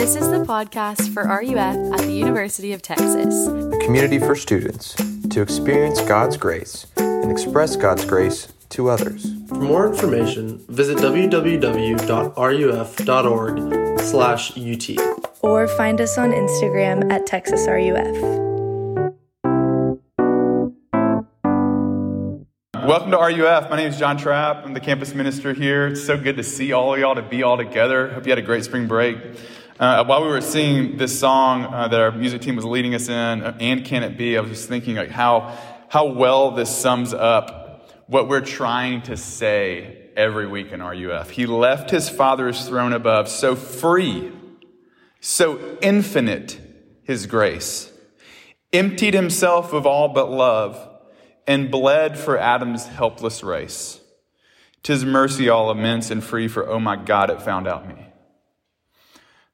This is the podcast for RUF at the University of Texas. A community for students to experience God's grace and express God's grace to others. For more information, visit www.ruf.org/ut or find us on Instagram at TexasRUF. Welcome to RUF. My name is John Trapp. I'm the campus minister here. It's so good to see all of y'all, to be all together. Hope you had a great spring break. Uh, while we were singing this song uh, that our music team was leading us in, uh, and Can It Be, I was just thinking like how, how well this sums up what we're trying to say every week in RUF. He left his father's throne above, so free, so infinite his grace, emptied himself of all but love, and bled for Adam's helpless race. Tis mercy all immense and free, for oh my God, it found out me.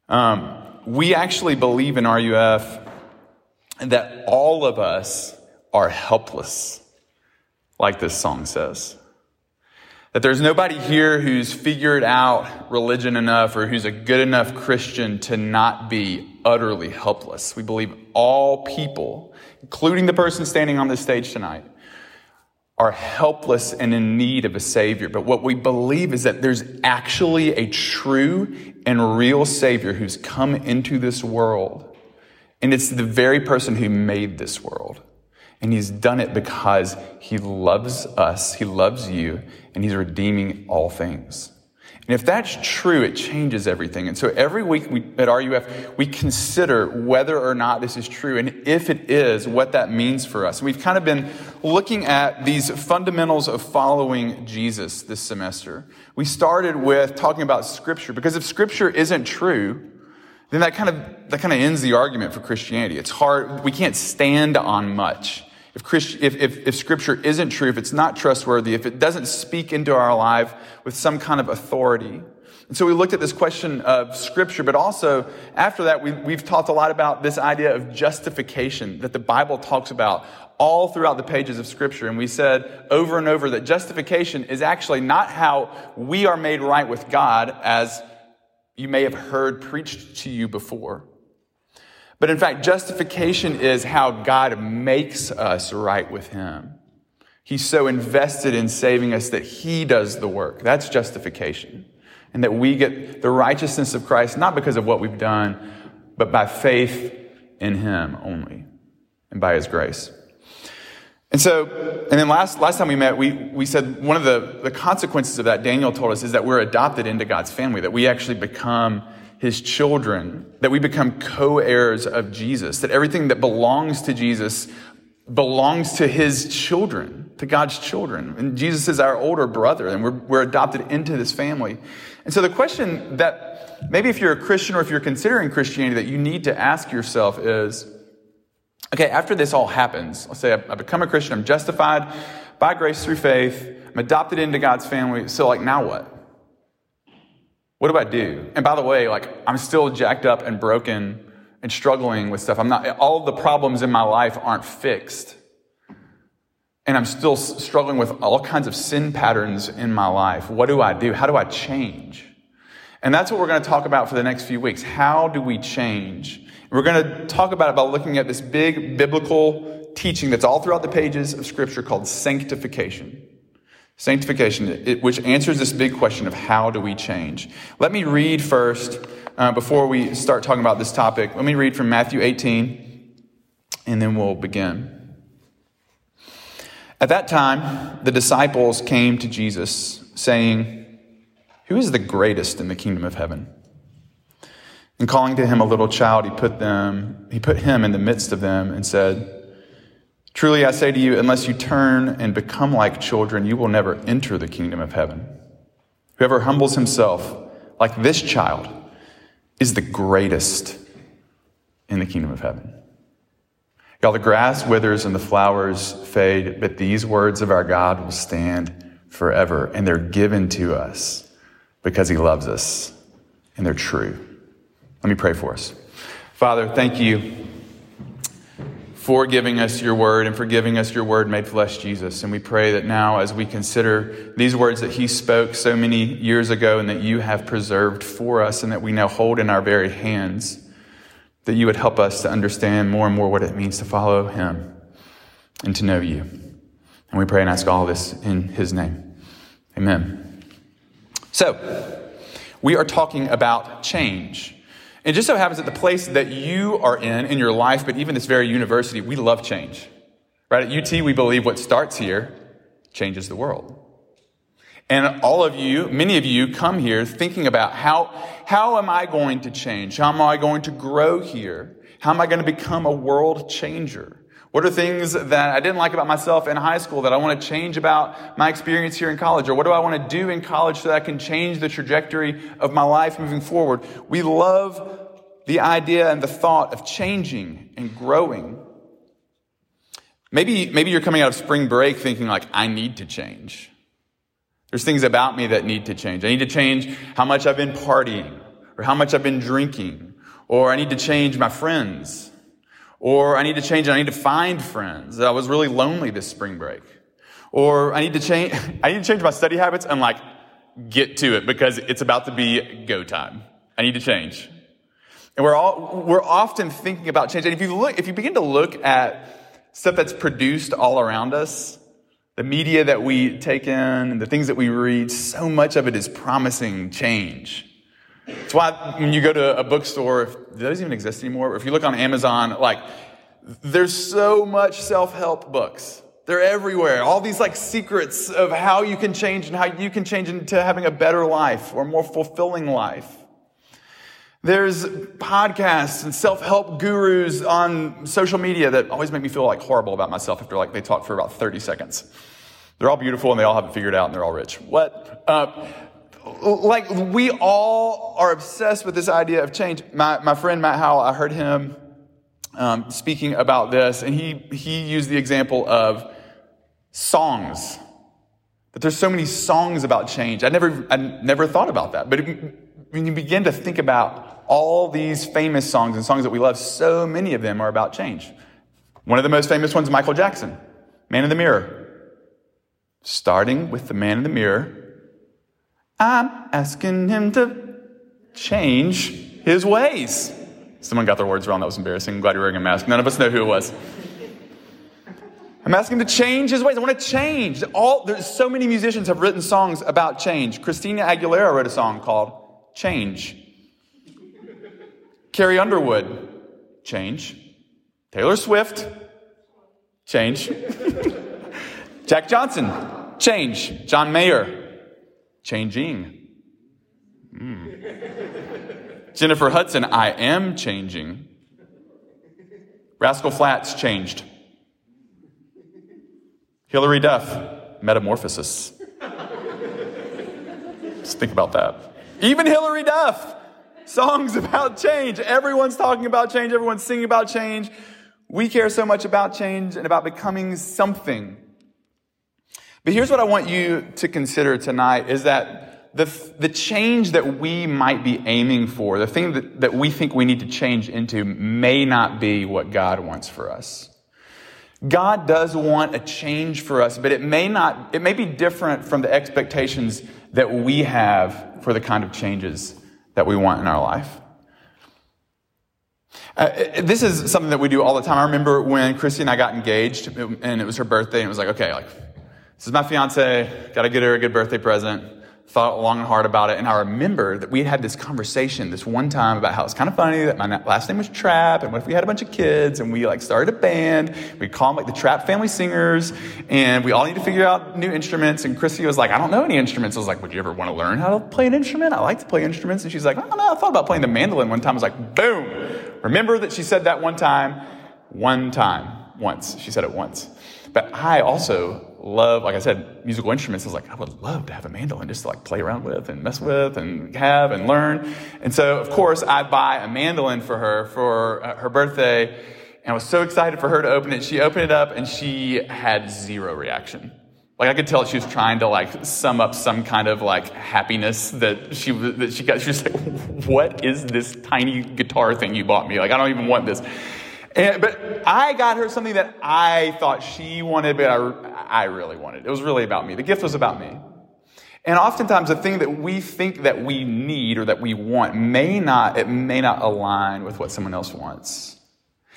Um, we actually believe in RUF that all of us are helpless, like this song says. That there's nobody here who's figured out religion enough or who's a good enough Christian to not be utterly helpless. We believe all people, including the person standing on this stage tonight, are helpless and in need of a Savior. But what we believe is that there's actually a true and real Savior who's come into this world. And it's the very person who made this world. And he's done it because he loves us, he loves you, and he's redeeming all things. And if that's true, it changes everything. And so every week we, at RUF, we consider whether or not this is true, and if it is, what that means for us. And we've kind of been looking at these fundamentals of following Jesus this semester. We started with talking about Scripture, because if Scripture isn't true, then that kind of, that kind of ends the argument for Christianity. It's hard, we can't stand on much. If, Christ, if, if, if scripture isn't true, if it's not trustworthy, if it doesn't speak into our life with some kind of authority. And so we looked at this question of scripture, but also after that, we, we've talked a lot about this idea of justification that the Bible talks about all throughout the pages of scripture. And we said over and over that justification is actually not how we are made right with God as you may have heard preached to you before. But in fact, justification is how God makes us right with Him. He's so invested in saving us that He does the work. That's justification. And that we get the righteousness of Christ, not because of what we've done, but by faith in Him only and by His grace. And so, and then last, last time we met, we, we said one of the, the consequences of that, Daniel told us, is that we're adopted into God's family, that we actually become his children, that we become co heirs of Jesus, that everything that belongs to Jesus belongs to his children, to God's children. And Jesus is our older brother, and we're, we're adopted into this family. And so the question that maybe if you're a Christian or if you're considering Christianity that you need to ask yourself is okay, after this all happens, let's say I, I become a Christian, I'm justified by grace through faith, I'm adopted into God's family, so like now what? What do I do? And by the way, like, I'm still jacked up and broken and struggling with stuff. I'm not, all the problems in my life aren't fixed. And I'm still struggling with all kinds of sin patterns in my life. What do I do? How do I change? And that's what we're going to talk about for the next few weeks. How do we change? We're going to talk about it by looking at this big biblical teaching that's all throughout the pages of Scripture called sanctification. Sanctification, which answers this big question of how do we change. Let me read first, uh, before we start talking about this topic, let me read from Matthew 18, and then we'll begin. At that time, the disciples came to Jesus, saying, Who is the greatest in the kingdom of heaven? And calling to him a little child, he put them, he put him in the midst of them and said, Truly I say to you, unless you turn and become like children, you will never enter the kingdom of heaven. Whoever humbles himself like this child is the greatest in the kingdom of heaven. Y'all, the grass withers and the flowers fade, but these words of our God will stand forever, and they're given to us because he loves us, and they're true. Let me pray for us. Father, thank you for giving us your word and for giving us your word made flesh, Jesus. And we pray that now, as we consider these words that he spoke so many years ago and that you have preserved for us and that we now hold in our very hands, that you would help us to understand more and more what it means to follow him and to know you. And we pray and ask all this in his name. Amen. So, we are talking about change. It just so happens that the place that you are in, in your life, but even this very university, we love change. Right? At UT, we believe what starts here changes the world. And all of you, many of you come here thinking about how, how am I going to change? How am I going to grow here? How am I going to become a world changer? What are things that I didn't like about myself in high school that I want to change about my experience here in college? Or what do I want to do in college so that I can change the trajectory of my life moving forward? We love the idea and the thought of changing and growing. Maybe, maybe you're coming out of spring break thinking like, I need to change. There's things about me that need to change. I need to change how much I've been partying or how much I've been drinking or I need to change my friends or I need to change I need to find friends. I was really lonely this spring break. Or I need to change, I need to change my study habits and like get to it because it's about to be go time. I need to change. And we're all, we're often thinking about change. And if you look, if you begin to look at stuff that's produced all around us, the media that we take in and the things that we read, so much of it is promising change. That's why when you go to a bookstore, if, those even exist anymore? If you look on Amazon, like, there's so much self-help books. They're everywhere. All these like secrets of how you can change and how you can change into having a better life or more fulfilling life. There's podcasts and self-help gurus on social media that always make me feel like horrible about myself after like they talk for about 30 seconds. They're all beautiful and they all have it figured out and they're all rich. What? Uh, like we all are obsessed with this idea of change. My, my friend Matt Howell, I heard him um, speaking about this, and he, he used the example of songs. That there's so many songs about change. I never, I never thought about that. But when you begin to think about all these famous songs and songs that we love, so many of them are about change. One of the most famous ones, Michael Jackson, Man in the Mirror. Starting with the man in the mirror I'm asking him to change his ways. Someone got their words wrong. That was embarrassing. I'm glad you're wearing a mask. None of us know who it was. I'm asking him to change his ways. I want to change. All, there's so many musicians have written songs about change. Christina Aguilera wrote a song called Change. Carrie Underwood, change. Taylor Swift, change. Jack Johnson, change. John Mayer, changing. Mm. Jennifer Hudson, I am changing. Rascal Flatts changed. Hilary Duff, metamorphosis. Just think about that. Even Hilary Duff, songs about change. Everyone's talking about change, everyone's singing about change. We care so much about change and about becoming something. But here's what I want you to consider tonight is that the, the change that we might be aiming for, the thing that, that we think we need to change into, may not be what God wants for us. God does want a change for us, but it may not, it may be different from the expectations that we have for the kind of changes that we want in our life. Uh, this is something that we do all the time. I remember when Christy and I got engaged, and it was her birthday, and it was like, okay, like, this is my fiance. Got to get her a good birthday present. Thought long and hard about it. And I remember that we had this conversation this one time about how it's kind of funny that my last name was Trap. And what if we had a bunch of kids and we like started a band? We call them like the Trap Family Singers. And we all need to figure out new instruments. And Chrissy was like, I don't know any instruments. I was like, would you ever want to learn how to play an instrument? I like to play instruments. And she's like, I don't know. I thought about playing the mandolin one time. I was like, boom. Remember that she said that one time? One time. Once. She said it once. But I also love, like I said, musical instruments. I was like, I would love to have a mandolin just to like play around with and mess with and have and learn. And so, of course, I buy a mandolin for her for uh, her birthday. And I was so excited for her to open it. She opened it up and she had zero reaction. Like I could tell she was trying to like sum up some kind of like happiness that she that she got. She was like, "What is this tiny guitar thing you bought me? Like I don't even want this." And, but I got her something that I thought she wanted, but I, I really wanted. It was really about me. The gift was about me. And oftentimes the thing that we think that we need or that we want may not, it may not align with what someone else wants.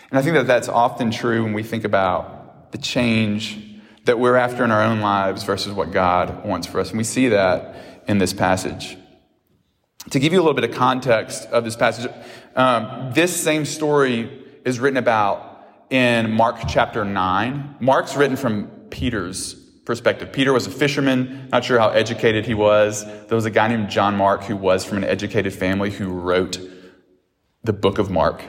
And I think that that's often true when we think about the change that we're after in our own lives versus what God wants for us. And we see that in this passage. To give you a little bit of context of this passage, um, this same story is written about in Mark chapter 9. Mark's written from Peter's perspective. Peter was a fisherman, not sure how educated he was. There was a guy named John Mark who was from an educated family who wrote the book of Mark.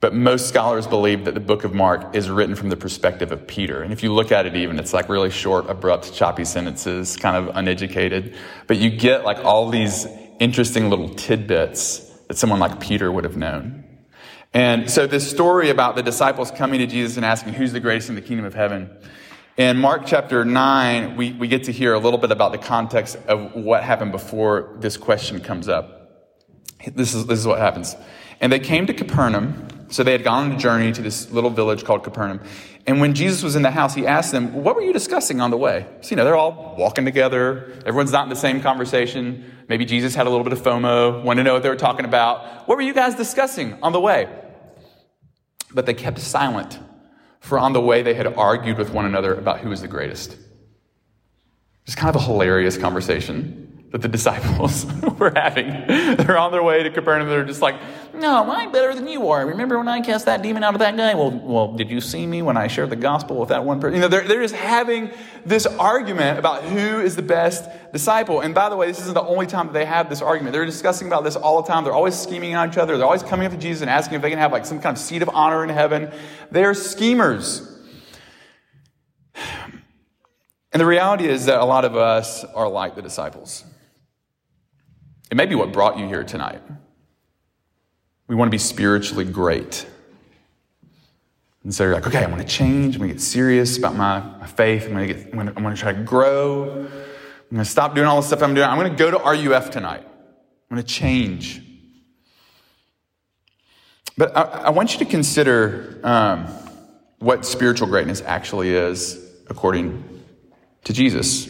But most scholars believe that the book of Mark is written from the perspective of Peter. And if you look at it even, it's like really short, abrupt, choppy sentences, kind of uneducated. But you get like all these interesting little tidbits that someone like Peter would have known. And so this story about the disciples coming to Jesus and asking who's the greatest in the kingdom of heaven. In Mark chapter 9, we, we get to hear a little bit about the context of what happened before this question comes up. This is, this is what happens. And they came to Capernaum. So they had gone on a journey to this little village called Capernaum. And when Jesus was in the house, he asked them, What were you discussing on the way? So, you know, they're all walking together. Everyone's not in the same conversation. Maybe Jesus had a little bit of FOMO, wanted to know what they were talking about. What were you guys discussing on the way? But they kept silent, for on the way they had argued with one another about who was the greatest. It's kind of a hilarious conversation that the disciples were having. They're on their way to Capernaum. They're just like, no, I'm better than you are. Remember when I cast that demon out of that guy? Well, well, did you see me when I shared the gospel with that one person? You know, they're, they're just having this argument about who is the best disciple. And by the way, this isn't the only time that they have this argument. They're discussing about this all the time. They're always scheming on each other. They're always coming up to Jesus and asking if they can have like some kind of seat of honor in heaven. They're schemers. And the reality is that a lot of us are like the disciples. It may be what brought you here tonight. We want to be spiritually great. And so you're like, okay, I want to change. I'm going to get serious about my, my faith. I'm going, to get, I'm, going to, I'm going to try to grow. I'm going to stop doing all the stuff I'm doing. I'm going to go to RUF tonight. I'm going to change. But I, I want you to consider um, what spiritual greatness actually is according to Jesus.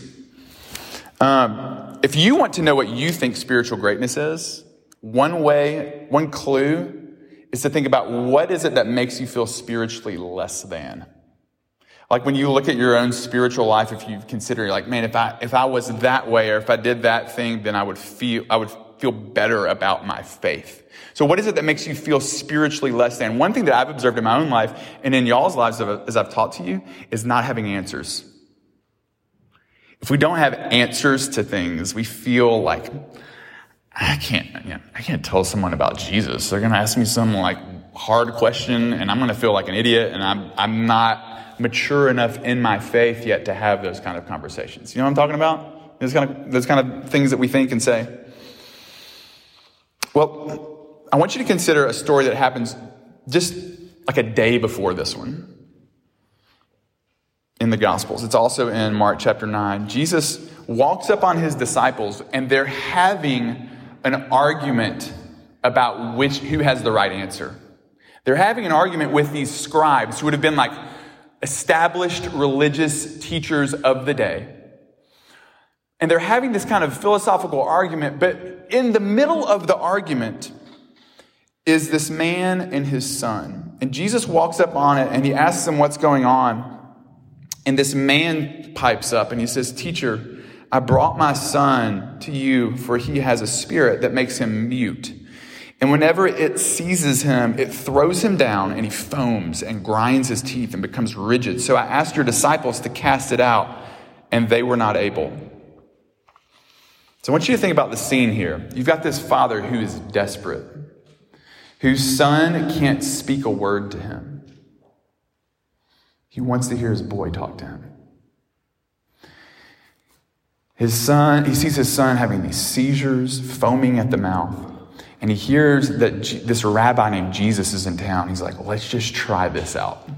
Um, if you want to know what you think spiritual greatness is, one way, one clue is to think about what is it that makes you feel spiritually less than. Like when you look at your own spiritual life, if you consider like, man, if I, if I was that way or if I did that thing, then I would feel, I would feel better about my faith. So what is it that makes you feel spiritually less than? One thing that I've observed in my own life and in y'all's lives as I've taught to you is not having answers. If we don't have answers to things, we feel like, I can't, you know, I can't tell someone about Jesus. They're going to ask me some like hard question and I'm going to feel like an idiot and I'm, I'm not mature enough in my faith yet to have those kind of conversations. You know what I'm talking about? Those kind of, those kind of things that we think and say. Well, I want you to consider a story that happens just like a day before this one in the Gospels. It's also in Mark chapter 9. Jesus walks up on his disciples and they're having an argument about which who has the right answer. They're having an argument with these scribes who would have been like established religious teachers of the day. And they're having this kind of philosophical argument, but in the middle of the argument is this man and his son. And Jesus walks up on it and he asks them what's going on. And this man pipes up and he says, Teacher, I brought my son to you for he has a spirit that makes him mute. And whenever it seizes him, it throws him down and he foams and grinds his teeth and becomes rigid. So I asked your disciples to cast it out and they were not able. So I want you to think about the scene here. You've got this father who is desperate, whose son can't speak a word to him. He wants to hear his boy talk to him. His son, he sees his son having these seizures, foaming at the mouth. And he hears that this rabbi named Jesus is in town. He's like, let's just try this out.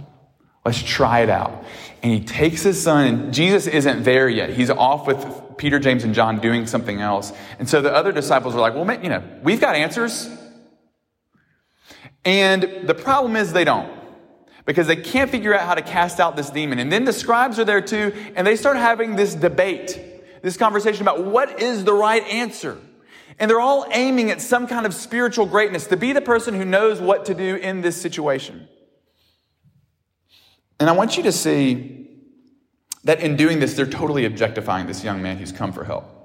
Let's try it out. And he takes his son, and Jesus isn't there yet. He's off with Peter, James, and John doing something else. And so the other disciples are like, well, you know, we've got answers. And the problem is they don't. Because they can't figure out how to cast out this demon. And then the scribes are there too, and they start having this debate, this conversation about what is the right answer. And they're all aiming at some kind of spiritual greatness to be the person who knows what to do in this situation. And I want you to see that in doing this, they're totally objectifying this young man who's come for help.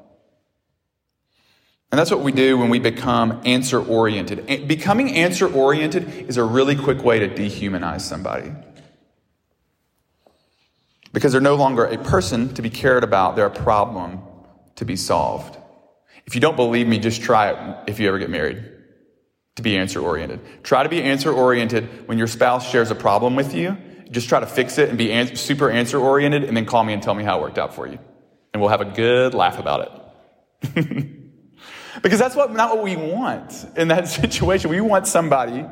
And that's what we do when we become answer oriented. Becoming answer oriented is a really quick way to dehumanize somebody. Because they're no longer a person to be cared about, they're a problem to be solved. If you don't believe me, just try it if you ever get married to be answer oriented. Try to be answer oriented when your spouse shares a problem with you. Just try to fix it and be super answer oriented and then call me and tell me how it worked out for you. And we'll have a good laugh about it. Because that's what, not what we want in that situation. We want somebody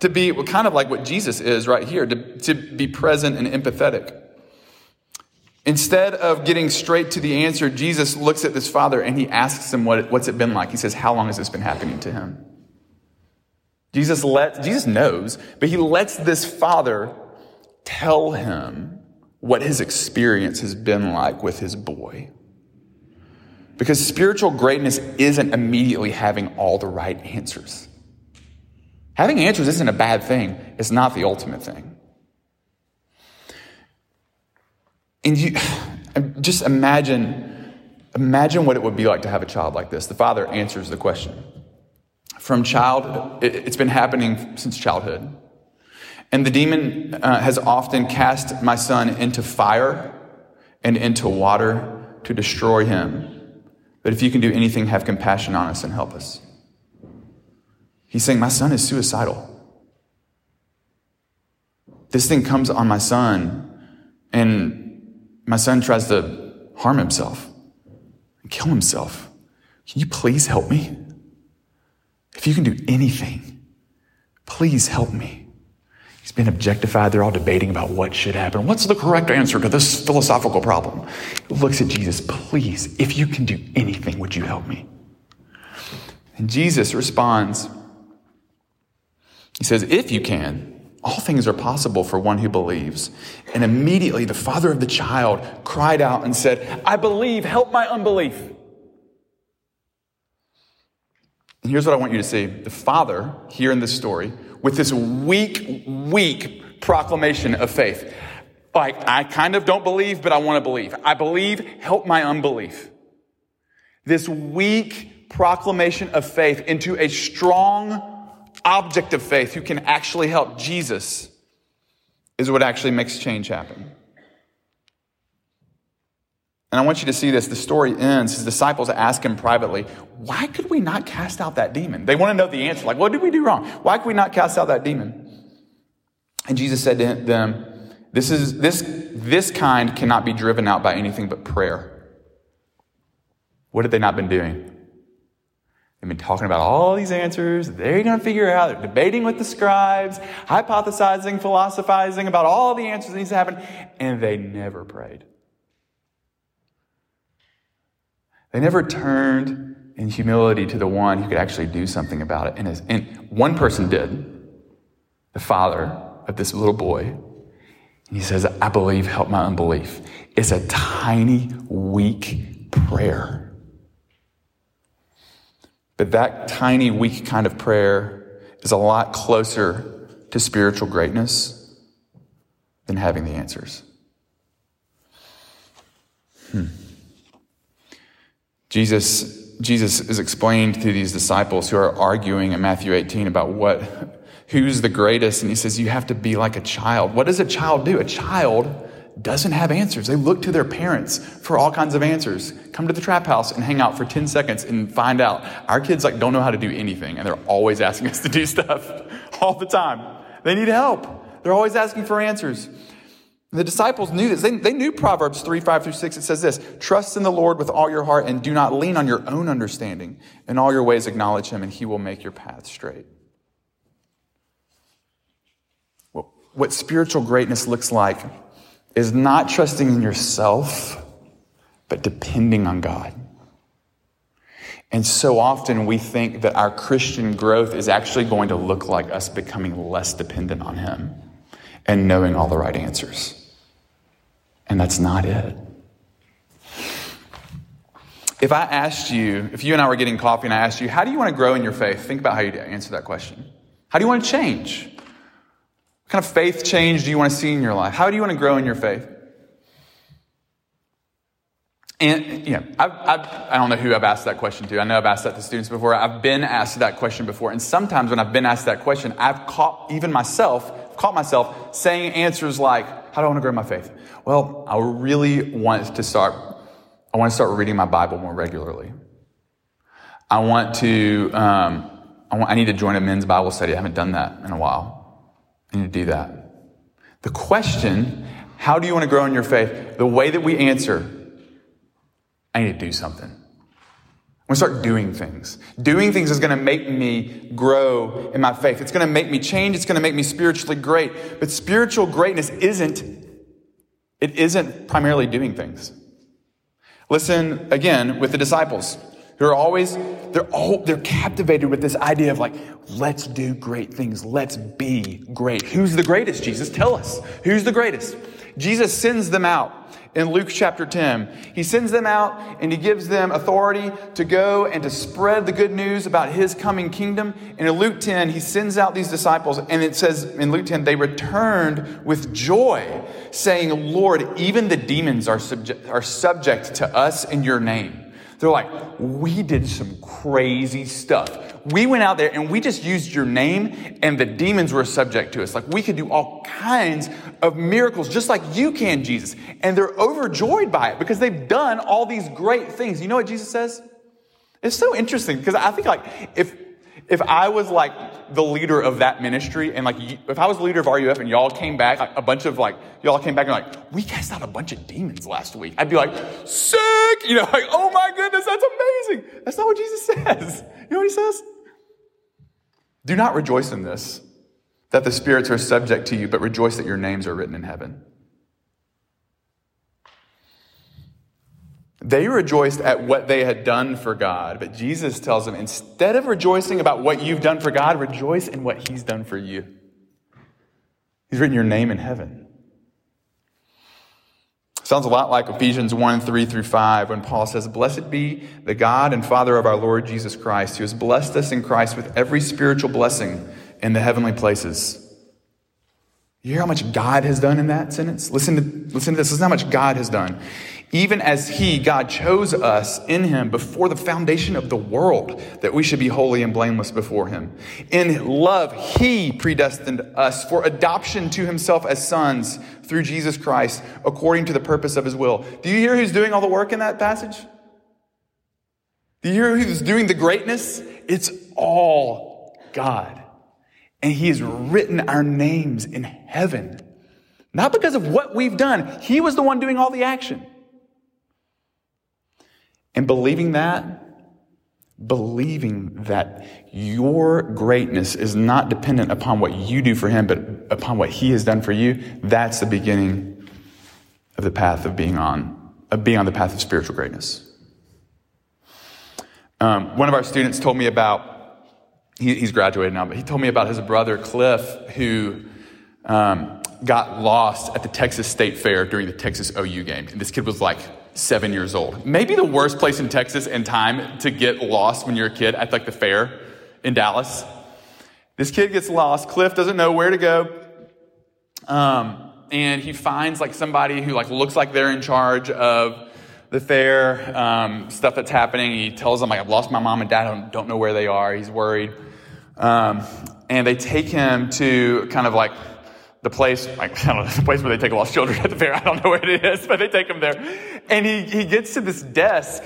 to be kind of like what Jesus is right here, to, to be present and empathetic. Instead of getting straight to the answer, Jesus looks at this father and he asks him what, what's it been like. He says, How long has this been happening to him? Jesus let, Jesus knows, but he lets this father tell him what his experience has been like with his boy. Because spiritual greatness isn't immediately having all the right answers. Having answers isn't a bad thing, it's not the ultimate thing. And you just imagine, imagine what it would be like to have a child like this. The father answers the question. From child, it's been happening since childhood. And the demon uh, has often cast my son into fire and into water to destroy him. But if you can do anything, have compassion on us and help us. He's saying, My son is suicidal. This thing comes on my son, and my son tries to harm himself and kill himself. Can you please help me? If you can do anything, please help me. He's been objectified. They're all debating about what should happen. What's the correct answer to this philosophical problem? He looks at Jesus, please, if you can do anything, would you help me? And Jesus responds, He says, If you can, all things are possible for one who believes. And immediately the father of the child cried out and said, I believe, help my unbelief. And here's what I want you to see the father, here in this story, with this weak, weak proclamation of faith. Like, I kind of don't believe, but I want to believe. I believe, help my unbelief. This weak proclamation of faith into a strong object of faith who can actually help Jesus is what actually makes change happen. And I want you to see this. The story ends. His disciples ask him privately, Why could we not cast out that demon? They want to know the answer. Like, what did we do wrong? Why could we not cast out that demon? And Jesus said to them, This, is, this, this kind cannot be driven out by anything but prayer. What have they not been doing? They've been talking about all these answers. They're going to figure out. They're debating with the scribes, hypothesizing, philosophizing about all the answers that needs to happen. And they never prayed. They never turned in humility to the one who could actually do something about it. And, as, and one person did, the father of this little boy. And he says, I believe, help my unbelief. It's a tiny, weak prayer. But that tiny, weak kind of prayer is a lot closer to spiritual greatness than having the answers. Hmm. Jesus, Jesus is explained to these disciples who are arguing in Matthew 18 about what, who's the greatest. And he says, you have to be like a child. What does a child do? A child doesn't have answers. They look to their parents for all kinds of answers. Come to the trap house and hang out for 10 seconds and find out. Our kids like don't know how to do anything and they're always asking us to do stuff all the time. They need help. They're always asking for answers. The disciples knew this. They, they knew Proverbs 3, 5 through 6. It says this Trust in the Lord with all your heart and do not lean on your own understanding. In all your ways, acknowledge him, and he will make your path straight. Well, what spiritual greatness looks like is not trusting in yourself, but depending on God. And so often we think that our Christian growth is actually going to look like us becoming less dependent on Him and knowing all the right answers. And that's not it. If I asked you, if you and I were getting coffee and I asked you, how do you want to grow in your faith? Think about how you answer that question. How do you want to change? What kind of faith change do you want to see in your life? How do you want to grow in your faith? And yeah, I've, I've, I do not know who I've asked that question to. I know I've asked that to students before. I've been asked that question before. And sometimes when I've been asked that question, I've caught even myself, caught myself saying answers like, how do I want to grow my faith? Well, I really want to start, I want to start reading my Bible more regularly. I want to, um, I, want, I need to join a men's Bible study. I haven't done that in a while. I need to do that. The question, how do you want to grow in your faith? The way that we answer I need to do something. I'm going to start doing things. Doing things is going to make me grow in my faith. It's going to make me change. It's going to make me spiritually great. But spiritual greatness isn't, it isn't primarily doing things. Listen again with the disciples who are always, they're all, they're captivated with this idea of like, let's do great things. Let's be great. Who's the greatest, Jesus? Tell us. Who's the greatest? Jesus sends them out in Luke chapter 10. He sends them out and he gives them authority to go and to spread the good news about his coming kingdom. And in Luke 10, he sends out these disciples, and it says in Luke 10, they returned with joy, saying, Lord, even the demons are, are subject to us in your name. They're like, we did some crazy stuff. We went out there and we just used your name and the demons were subject to us. Like we could do all kinds of miracles just like you can, Jesus. And they're overjoyed by it because they've done all these great things. You know what Jesus says? It's so interesting because I think like if if I was like the leader of that ministry and like if I was the leader of RUF and y'all came back, like, a bunch of like y'all came back and like we cast out a bunch of demons last week, I'd be like sick, you know, like oh my goodness, that's amazing. That's not what Jesus says. You know what he says? Do not rejoice in this, that the spirits are subject to you, but rejoice that your names are written in heaven. They rejoiced at what they had done for God, but Jesus tells them instead of rejoicing about what you've done for God, rejoice in what He's done for you. He's written your name in heaven. Sounds a lot like Ephesians 1 3 through 5 when Paul says, Blessed be the God and Father of our Lord Jesus Christ, who has blessed us in Christ with every spiritual blessing in the heavenly places. You hear how much God has done in that sentence? Listen to, listen to this. Listen how much God has done even as He, God, chose us in Him before the foundation of the world, that we should be holy and blameless before Him. In love, He predestined us for adoption to Himself as sons through Jesus Christ, according to the purpose of His will. Do you hear who's doing all the work in that passage? Do you hear who's doing the greatness? It's all God. And He has written our names in heaven. Not because of what we've done. He was the one doing all the action. And believing that, believing that your greatness is not dependent upon what you do for him, but upon what he has done for you, that's the beginning of the path of being on, of being on the path of spiritual greatness. Um, one of our students told me about, he, he's graduated now, but he told me about his brother Cliff, who um, got lost at the Texas State Fair during the Texas OU game. And this kid was like seven years old. Maybe the worst place in Texas and time to get lost when you're a kid at like the fair in Dallas. This kid gets lost. Cliff doesn't know where to go. Um, and he finds like somebody who like looks like they're in charge of the fair um, stuff that's happening. He tells them like I've lost my mom and dad. I don't, don't know where they are. He's worried. Um, and they take him to kind of like the place, like, I don't know, the place where they take lost children at the fair. I don't know where it is, but they take him there. And he, he gets to this desk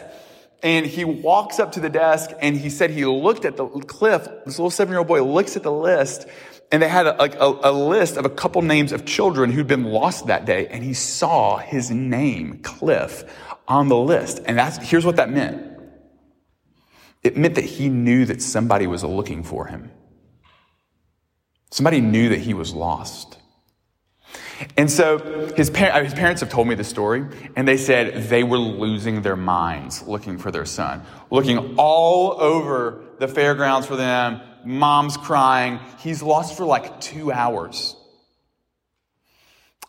and he walks up to the desk and he said he looked at the cliff. This little seven year old boy looks at the list and they had a, a, a, list of a couple names of children who'd been lost that day. And he saw his name, Cliff, on the list. And that's, here's what that meant. It meant that he knew that somebody was looking for him. Somebody knew that he was lost. And so his, par- uh, his parents have told me the story, and they said they were losing their minds looking for their son, looking all over the fairgrounds for them. Mom's crying. He's lost for like two hours.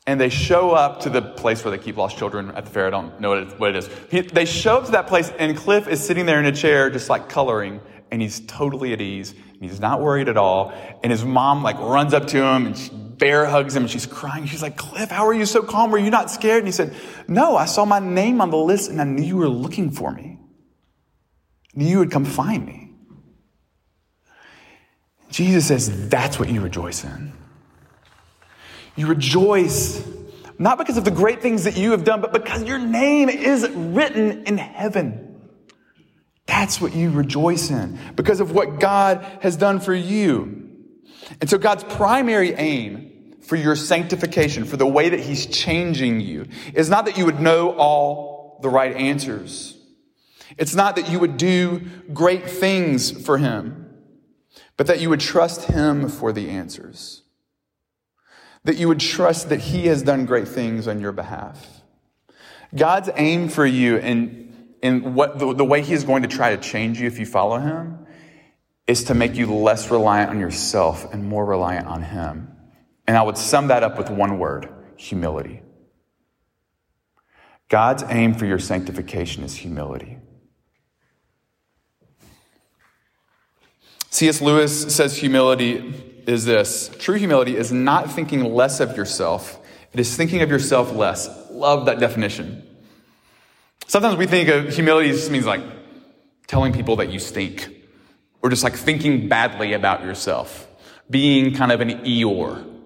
and they show up to the place where they keep lost children at the fair. I don't know what it is. He, they show up to that place, and Cliff is sitting there in a chair, just like coloring, and he's totally at ease. And he's not worried at all. And his mom like runs up to him and she bear hugs him and she's crying. She's like, Cliff, how are you so calm? Were you not scared? And he said, No, I saw my name on the list and I knew you were looking for me. I knew you would come find me. Jesus says, That's what you rejoice in. You rejoice not because of the great things that you have done, but because your name is written in heaven. That's what you rejoice in because of what God has done for you. And so God's primary aim for your sanctification, for the way that He's changing you, is not that you would know all the right answers. It's not that you would do great things for Him, but that you would trust Him for the answers. That you would trust that He has done great things on your behalf. God's aim for you and in what the, the way He is going to try to change you if you follow Him is to make you less reliant on yourself and more reliant on Him. And I would sum that up with one word humility. God's aim for your sanctification is humility. C.S. Lewis says humility is this true humility is not thinking less of yourself, it is thinking of yourself less. Love that definition. Sometimes we think of humility just means like telling people that you stink or just like thinking badly about yourself, being kind of an Eeyore,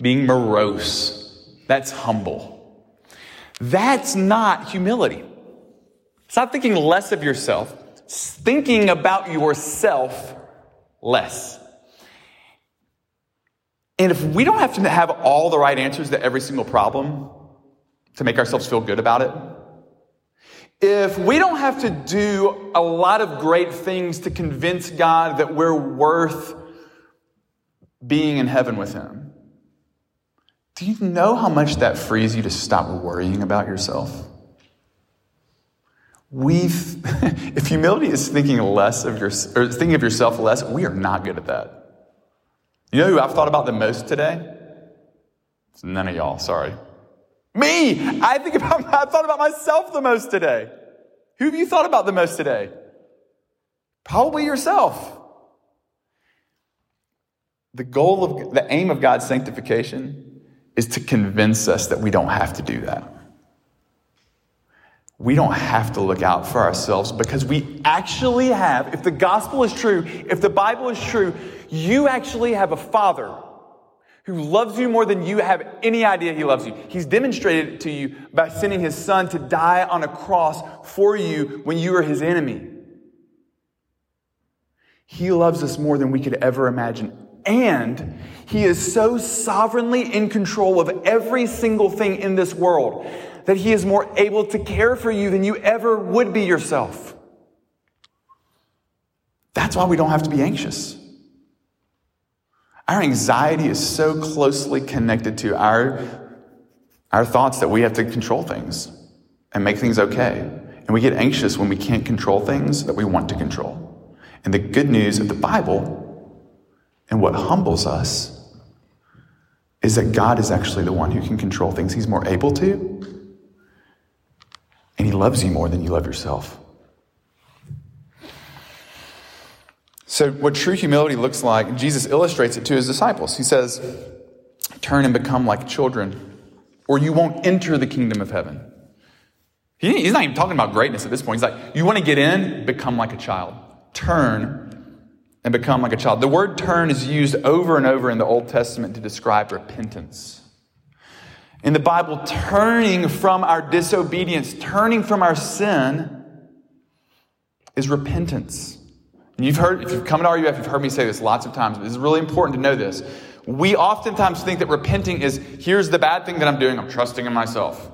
being morose. That's humble. That's not humility. It's not thinking less of yourself, thinking about yourself less. And if we don't have to have all the right answers to every single problem to make ourselves feel good about it, if we don't have to do a lot of great things to convince God that we're worth being in heaven with Him, do you know how much that frees you to stop worrying about yourself? We've, if humility is thinking less of your, or thinking of yourself less, we are not good at that. You know who I've thought about the most today? It's none of y'all, sorry. Me! I think about, I thought about myself the most today. Who have you thought about the most today? Probably yourself. The goal of, the aim of God's sanctification is to convince us that we don't have to do that. We don't have to look out for ourselves because we actually have, if the gospel is true, if the Bible is true, you actually have a father who loves you more than you have any idea he loves you. He's demonstrated it to you by sending his son to die on a cross for you when you were his enemy. He loves us more than we could ever imagine. And he is so sovereignly in control of every single thing in this world that he is more able to care for you than you ever would be yourself. That's why we don't have to be anxious. Our anxiety is so closely connected to our, our thoughts that we have to control things and make things okay. And we get anxious when we can't control things that we want to control. And the good news of the Bible and what humbles us is that God is actually the one who can control things. He's more able to. And He loves you more than you love yourself. So, what true humility looks like, Jesus illustrates it to his disciples. He says, Turn and become like children, or you won't enter the kingdom of heaven. he's not even talking about greatness at this point. He's like, You want to get in? Become like a child. Turn and become like a child. The word turn is used over and over in the Old Testament to describe repentance. In the Bible, turning from our disobedience, turning from our sin, is repentance. And you've heard, if you've come to RUF, you've heard me say this lots of times, but it's really important to know this. We oftentimes think that repenting is here's the bad thing that I'm doing, I'm trusting in myself.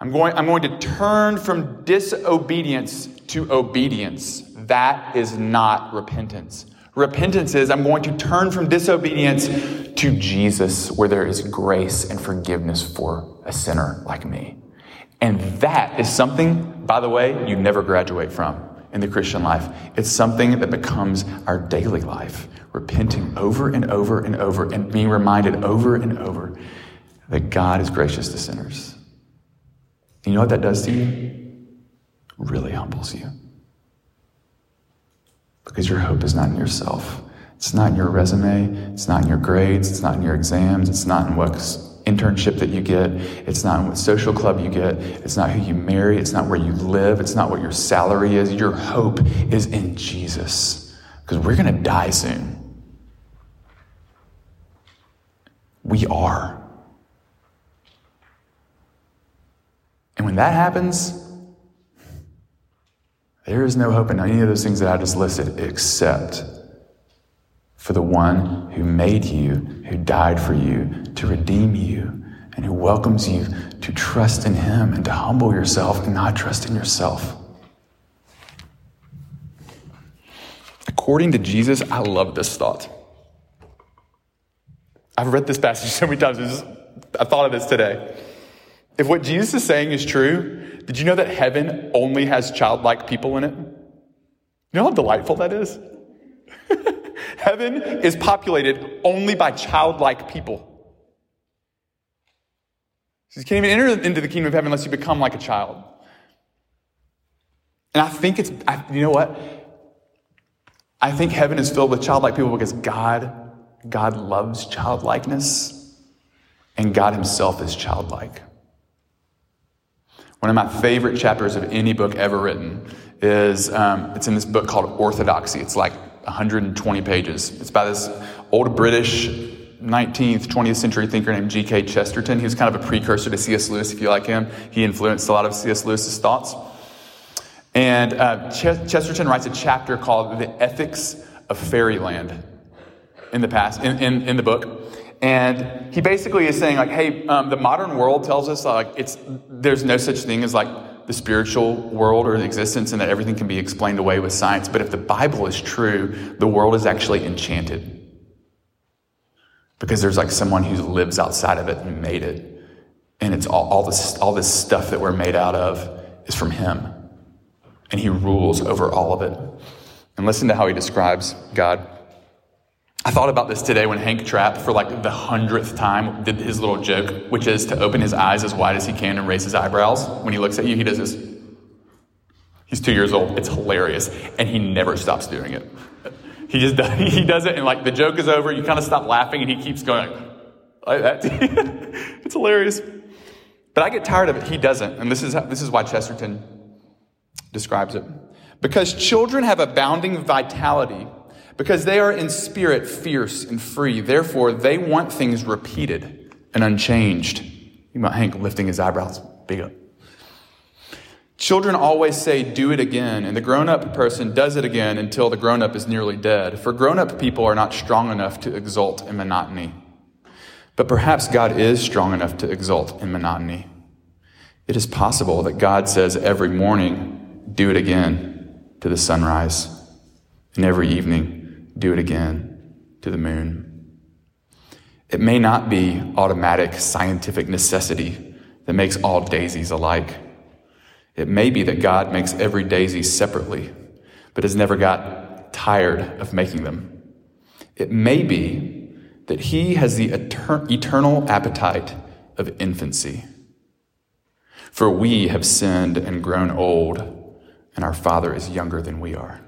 I'm going, I'm going to turn from disobedience to obedience. That is not repentance. Repentance is I'm going to turn from disobedience to Jesus, where there is grace and forgiveness for a sinner like me. And that is something, by the way, you never graduate from in the Christian life. It's something that becomes our daily life, repenting over and over and over and being reminded over and over that God is gracious to sinners. You know what that does to you? Really humbles you. Because your hope is not in yourself. It's not in your resume. It's not in your grades. It's not in your exams. It's not in what internship that you get. It's not in what social club you get. It's not who you marry. It's not where you live. It's not what your salary is. Your hope is in Jesus. Because we're going to die soon. We are. And when that happens, there is no hope in any of those things that I just listed except for the one who made you, who died for you, to redeem you, and who welcomes you to trust in him and to humble yourself and not trust in yourself. According to Jesus, I love this thought. I've read this passage so many times. I thought of this today. If what Jesus is saying is true, did you know that heaven only has childlike people in it? You know how delightful that is? heaven is populated only by childlike people. So you can't even enter into the kingdom of heaven unless you become like a child. And I think it's, I, you know what? I think heaven is filled with childlike people because God, God loves childlikeness, and God Himself is childlike. One of my favorite chapters of any book ever written is um, it's in this book called Orthodoxy. It's like 120 pages. It's by this old British 19th, 20th century thinker named G.K. Chesterton. He was kind of a precursor to C.S. Lewis, if you like him. He influenced a lot of C.S. Lewis's thoughts. And uh, Ch- Chesterton writes a chapter called The Ethics of Fairyland in the past, in, in, in the book. And he basically is saying, like, hey, um, the modern world tells us like it's there's no such thing as like the spiritual world or the existence, and that everything can be explained away with science. But if the Bible is true, the world is actually enchanted because there's like someone who lives outside of it and made it, and it's all, all this all this stuff that we're made out of is from Him, and He rules over all of it. And listen to how He describes God. I thought about this today when Hank Trapp, for like the hundredth time, did his little joke, which is to open his eyes as wide as he can and raise his eyebrows. When he looks at you, he does this. He's two years old. It's hilarious. And he never stops doing it. He just does, he does it, and like the joke is over, you kind of stop laughing, and he keeps going like that. it's hilarious. But I get tired of it. He doesn't. And this is, this is why Chesterton describes it. Because children have abounding vitality because they are in spirit fierce and free. Therefore, they want things repeated and unchanged. You might Hank lifting his eyebrows big up. Children always say, do it again, and the grown up person does it again until the grown up is nearly dead. For grown up people are not strong enough to exult in monotony. But perhaps God is strong enough to exult in monotony. It is possible that God says every morning, do it again to the sunrise, and every evening, do it again to the moon. It may not be automatic scientific necessity that makes all daisies alike. It may be that God makes every daisy separately, but has never got tired of making them. It may be that He has the eternal appetite of infancy. For we have sinned and grown old, and our Father is younger than we are.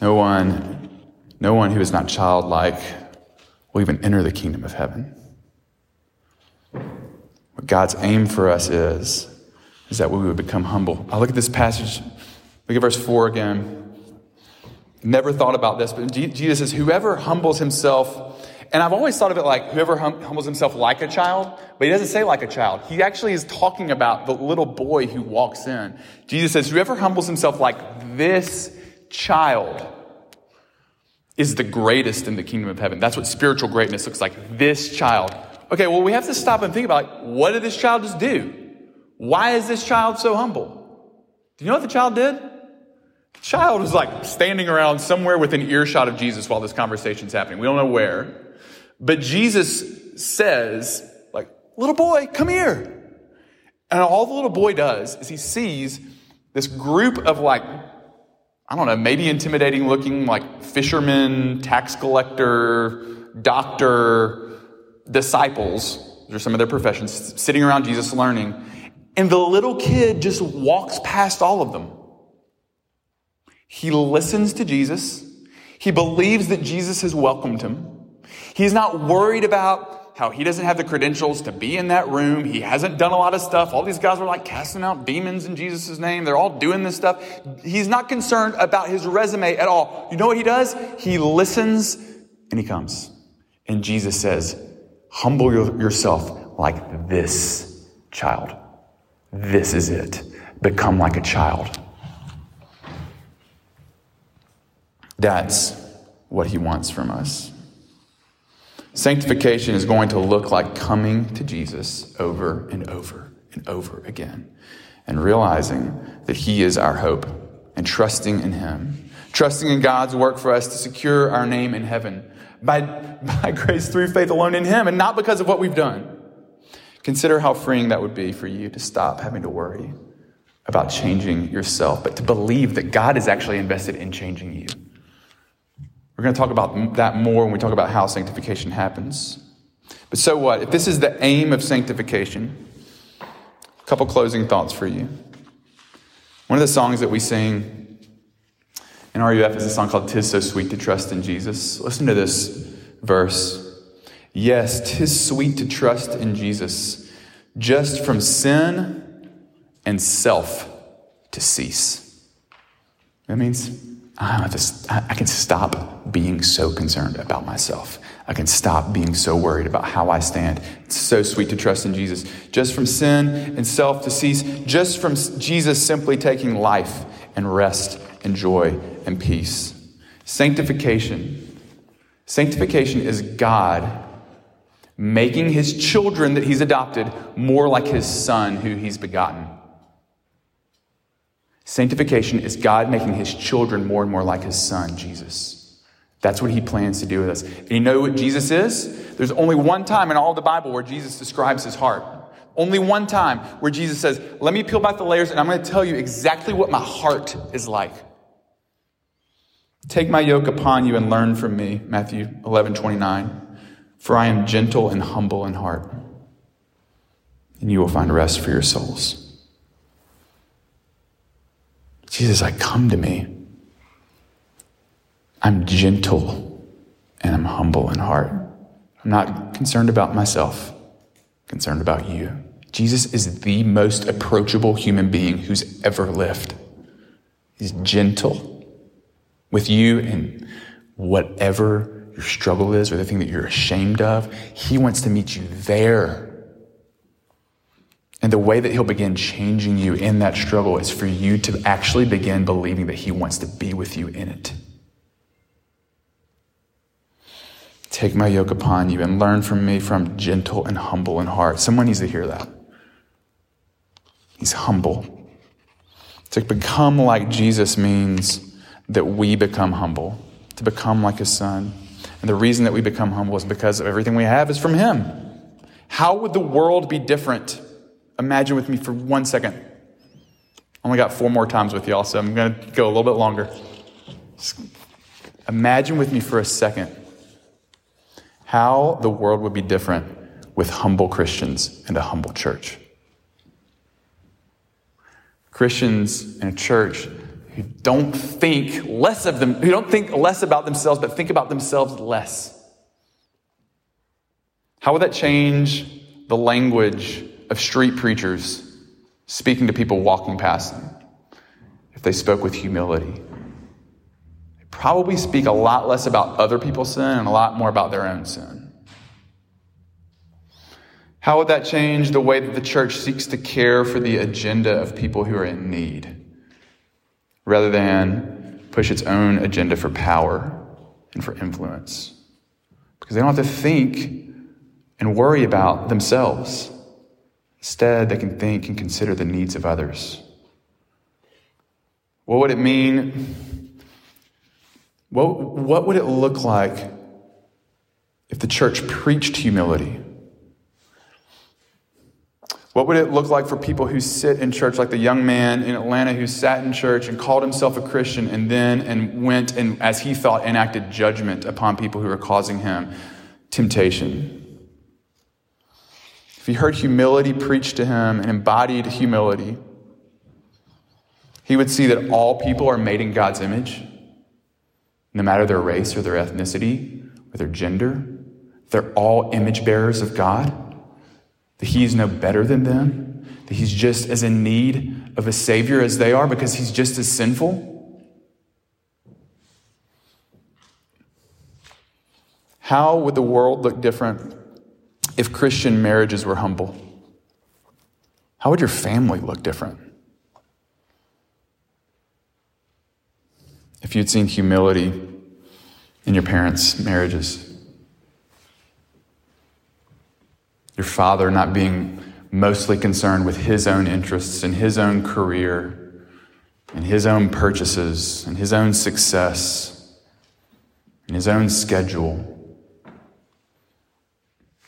No one, no one who is not childlike will even enter the kingdom of heaven. What God's aim for us is, is that we would become humble. I look at this passage, look at verse 4 again. Never thought about this, but Jesus says, Whoever humbles himself, and I've always thought of it like whoever hum- humbles himself like a child, but he doesn't say like a child. He actually is talking about the little boy who walks in. Jesus says, Whoever humbles himself like this child is the greatest in the kingdom of heaven. That's what spiritual greatness looks like. This child. Okay, well, we have to stop and think about like, what did this child just do? Why is this child so humble? Do you know what the child did? The child was like standing around somewhere within earshot of Jesus while this conversation's happening. We don't know where. But Jesus says, like, little boy, come here. And all the little boy does is he sees this group of like I don't know, maybe intimidating looking like fisherman, tax collector, doctor, disciples. Are some of their professions, sitting around Jesus learning. And the little kid just walks past all of them. He listens to Jesus. He believes that Jesus has welcomed him. He's not worried about how he doesn't have the credentials to be in that room. He hasn't done a lot of stuff. All these guys are like casting out demons in Jesus' name. They're all doing this stuff. He's not concerned about his resume at all. You know what he does? He listens and he comes. And Jesus says, Humble yourself like this child. This is it. Become like a child. That's what he wants from us. Sanctification is going to look like coming to Jesus over and over and over again and realizing that He is our hope and trusting in Him, trusting in God's work for us to secure our name in heaven by, by grace through faith alone in Him and not because of what we've done. Consider how freeing that would be for you to stop having to worry about changing yourself, but to believe that God is actually invested in changing you. We're going to talk about that more when we talk about how sanctification happens. But so what? If this is the aim of sanctification, a couple closing thoughts for you. One of the songs that we sing in RUF is a song called Tis So Sweet to Trust in Jesus. Listen to this verse. Yes, tis sweet to trust in Jesus, just from sin and self to cease. That means I, to, I can stop being so concerned about myself. I can stop being so worried about how I stand. It's so sweet to trust in Jesus. Just from sin and self to cease, just from Jesus simply taking life and rest and joy and peace. Sanctification. Sanctification is God making his children that he's adopted more like his son who he's begotten. Sanctification is God making his children more and more like his son, Jesus. That's what he plans to do with us. And you know what Jesus is? There's only one time in all the Bible where Jesus describes his heart. Only one time where Jesus says, Let me peel back the layers and I'm going to tell you exactly what my heart is like. Take my yoke upon you and learn from me, Matthew 11, 29. For I am gentle and humble in heart, and you will find rest for your souls. Jesus, I come to me. I'm gentle and I'm humble in heart. I'm not concerned about myself, concerned about you. Jesus is the most approachable human being who's ever lived. He's gentle with you and whatever your struggle is or the thing that you're ashamed of. He wants to meet you there and the way that he'll begin changing you in that struggle is for you to actually begin believing that he wants to be with you in it. Take my yoke upon you and learn from me from gentle and humble in heart. Someone needs to hear that. He's humble. To become like Jesus means that we become humble, to become like his son. And the reason that we become humble is because everything we have is from him. How would the world be different? Imagine with me for one second. I Only got four more times with y'all, so I'm going to go a little bit longer. Imagine with me for a second how the world would be different with humble Christians and a humble church. Christians in a church who don't think less of them, who don't think less about themselves, but think about themselves less. How would that change the language of street preachers speaking to people walking past them if they spoke with humility. They probably speak a lot less about other people's sin and a lot more about their own sin. How would that change the way that the church seeks to care for the agenda of people who are in need rather than push its own agenda for power and for influence? Because they don't have to think and worry about themselves. Instead, they can think and consider the needs of others. What would it mean? What, what would it look like if the church preached humility? What would it look like for people who sit in church, like the young man in Atlanta who sat in church and called himself a Christian and then and went and, as he thought, enacted judgment upon people who were causing him temptation? If he heard humility preached to him and embodied humility, he would see that all people are made in God's image, no matter their race or their ethnicity or their gender. They're all image bearers of God that he's no better than them, that he's just as in need of a Savior as they are because he's just as sinful? How would the world look different if Christian marriages were humble? How would your family look different? If you'd seen humility in your parents' marriages? Your father not being mostly concerned with his own interests and his own career and his own purchases and his own success and his own schedule.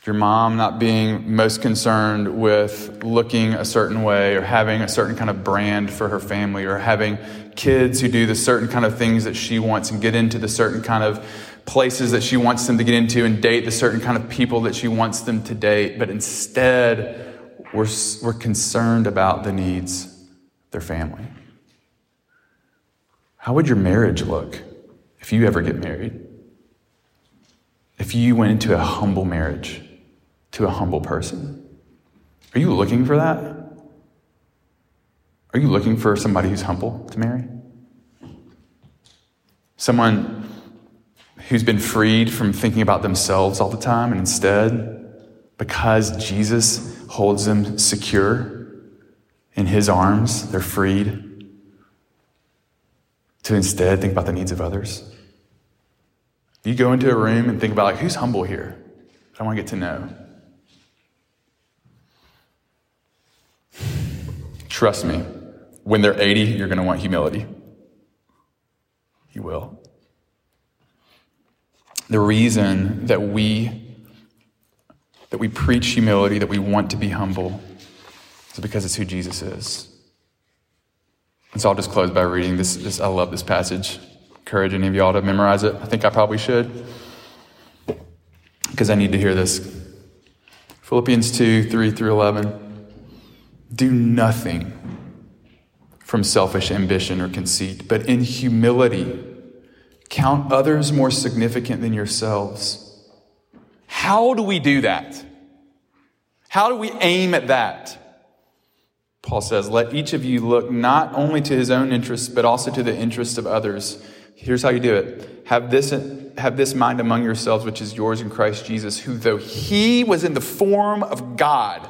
Your mom not being most concerned with looking a certain way or having a certain kind of brand for her family or having kids who do the certain kind of things that she wants and get into the certain kind of places that she wants them to get into and date the certain kind of people that she wants them to date, but instead we're, we're concerned about the needs of their family. How would your marriage look if you ever get married? If you went into a humble marriage to a humble person? Are you looking for that? Are you looking for somebody who's humble to marry? Someone who's been freed from thinking about themselves all the time, and instead, because Jesus holds them secure in his arms, they're freed to instead think about the needs of others. You go into a room and think about, like, who's humble here? I want to get to know. Trust me, when they're 80, you're going to want humility. You will. The reason that we that we preach humility, that we want to be humble, is because it's who Jesus is. And so I'll just close by reading this. this I love this passage. Encourage any of y'all to memorize it. I think I probably should because I need to hear this. Philippians 2 3 through 11. Do nothing from selfish ambition or conceit, but in humility Count others more significant than yourselves. How do we do that? How do we aim at that? Paul says, Let each of you look not only to his own interests, but also to the interests of others. Here's how you do it have this, have this mind among yourselves, which is yours in Christ Jesus, who, though he was in the form of God,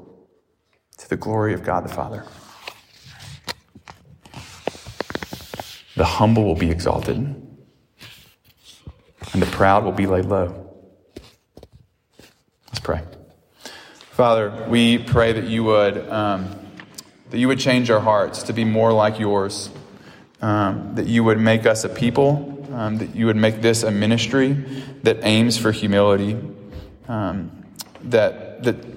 the glory of God the Father. The humble will be exalted and the proud will be laid low. Let's pray. Father, we pray that you would um, that you would change our hearts to be more like yours. Um, that you would make us a people. Um, that you would make this a ministry that aims for humility. Um, that that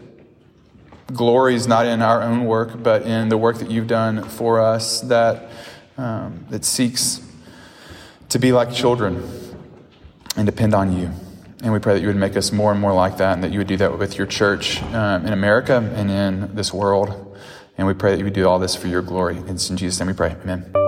glory is not in our own work, but in the work that you've done for us. That um, that seeks to be like children and depend on you. And we pray that you would make us more and more like that, and that you would do that with your church um, in America and in this world. And we pray that you would do all this for your glory. It's in Jesus' name we pray. Amen.